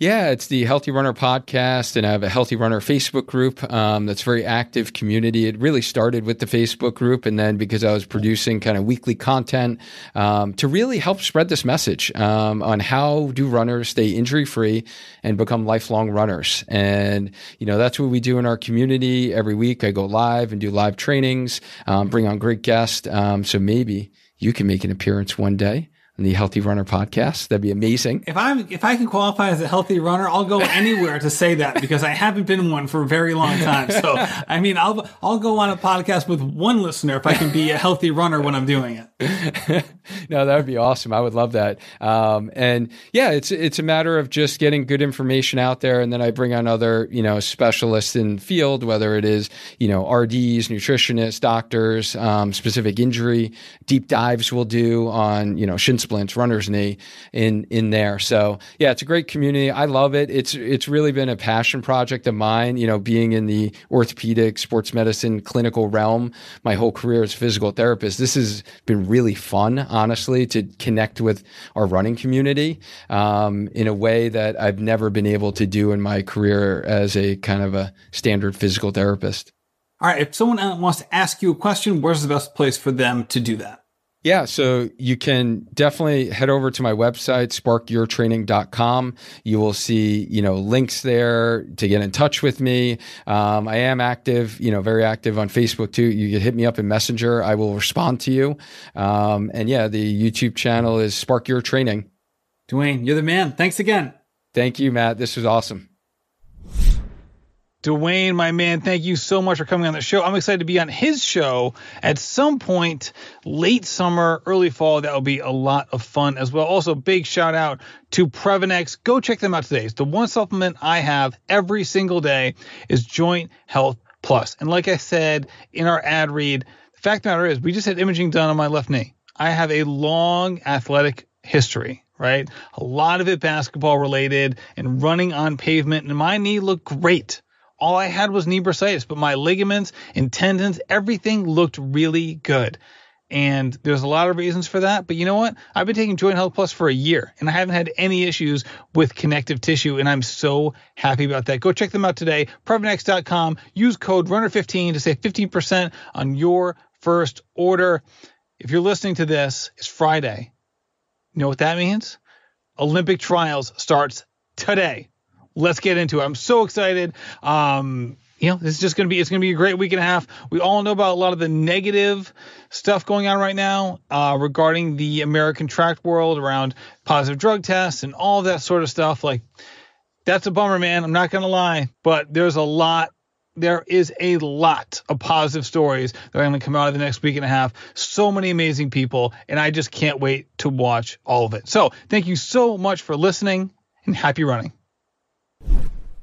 Yeah, it's the Healthy Runner podcast, and I have a Healthy Runner Facebook group um, that's very active community. It really started with the Facebook group, and then because I was producing kind of weekly content um, to really help spread this message um, on how do runners stay injury free and become lifelong runners. And you know that's what we do in our community every week. I go live and do live trainings, um, bring on great guests. Um, so maybe you can make an appearance one day the Healthy Runner podcast. That'd be amazing. If I'm if I can qualify as a healthy runner, I'll go anywhere to say that because I haven't been one for a very long time. So I mean, I'll I'll go on a podcast with one listener if I can be a healthy runner when I'm doing it. (laughs) no, that would be awesome. I would love that. Um, and yeah, it's it's a matter of just getting good information out there, and then I bring on other you know specialists in the field, whether it is you know RDs, nutritionists, doctors, um, specific injury deep dives we'll do on you know shin splints, runner's knee in in there. So yeah, it's a great community. I love it. It's it's really been a passion project of mine. You know, being in the orthopedic, sports medicine, clinical realm my whole career as a physical therapist. This has been really fun, honestly, to connect with our running community um, in a way that I've never been able to do in my career as a kind of a standard physical therapist. All right. If someone wants to ask you a question, where's the best place for them to do that? Yeah, so you can definitely head over to my website, sparkyourtraining.com. You will see, you know, links there to get in touch with me. Um, I am active, you know, very active on Facebook too. You can hit me up in Messenger. I will respond to you. Um, and yeah, the YouTube channel is Spark Your Training. Duane, you're the man. Thanks again. Thank you, Matt. This was awesome. Duane, my man, thank you so much for coming on the show. I'm excited to be on his show at some point late summer, early fall. That will be a lot of fun as well. Also, big shout out to Previnex. Go check them out today. It's the one supplement I have every single day is Joint Health Plus. And like I said in our ad read, the fact of the matter is we just had imaging done on my left knee. I have a long athletic history right? A lot of it basketball related and running on pavement. And my knee looked great all I had was knee bursitis, but my ligaments and tendons, everything looked really good. And there's a lot of reasons for that. But you know what? I've been taking Joint Health Plus for a year and I haven't had any issues with connective tissue. And I'm so happy about that. Go check them out today. Previnex.com. Use code RUNNER15 to save 15% on your first order. If you're listening to this, it's Friday. You know what that means? Olympic trials starts today let's get into it. I'm so excited. Um, you know, it's just going to be it's going to be a great week and a half. We all know about a lot of the negative stuff going on right now uh, regarding the American track world around positive drug tests and all that sort of stuff. Like, that's a bummer, man. I'm not going to lie, but there's a lot. There is a lot of positive stories that are going to come out of the next week and a half. So many amazing people, and I just can't wait to watch all of it. So, thank you so much for listening and happy running.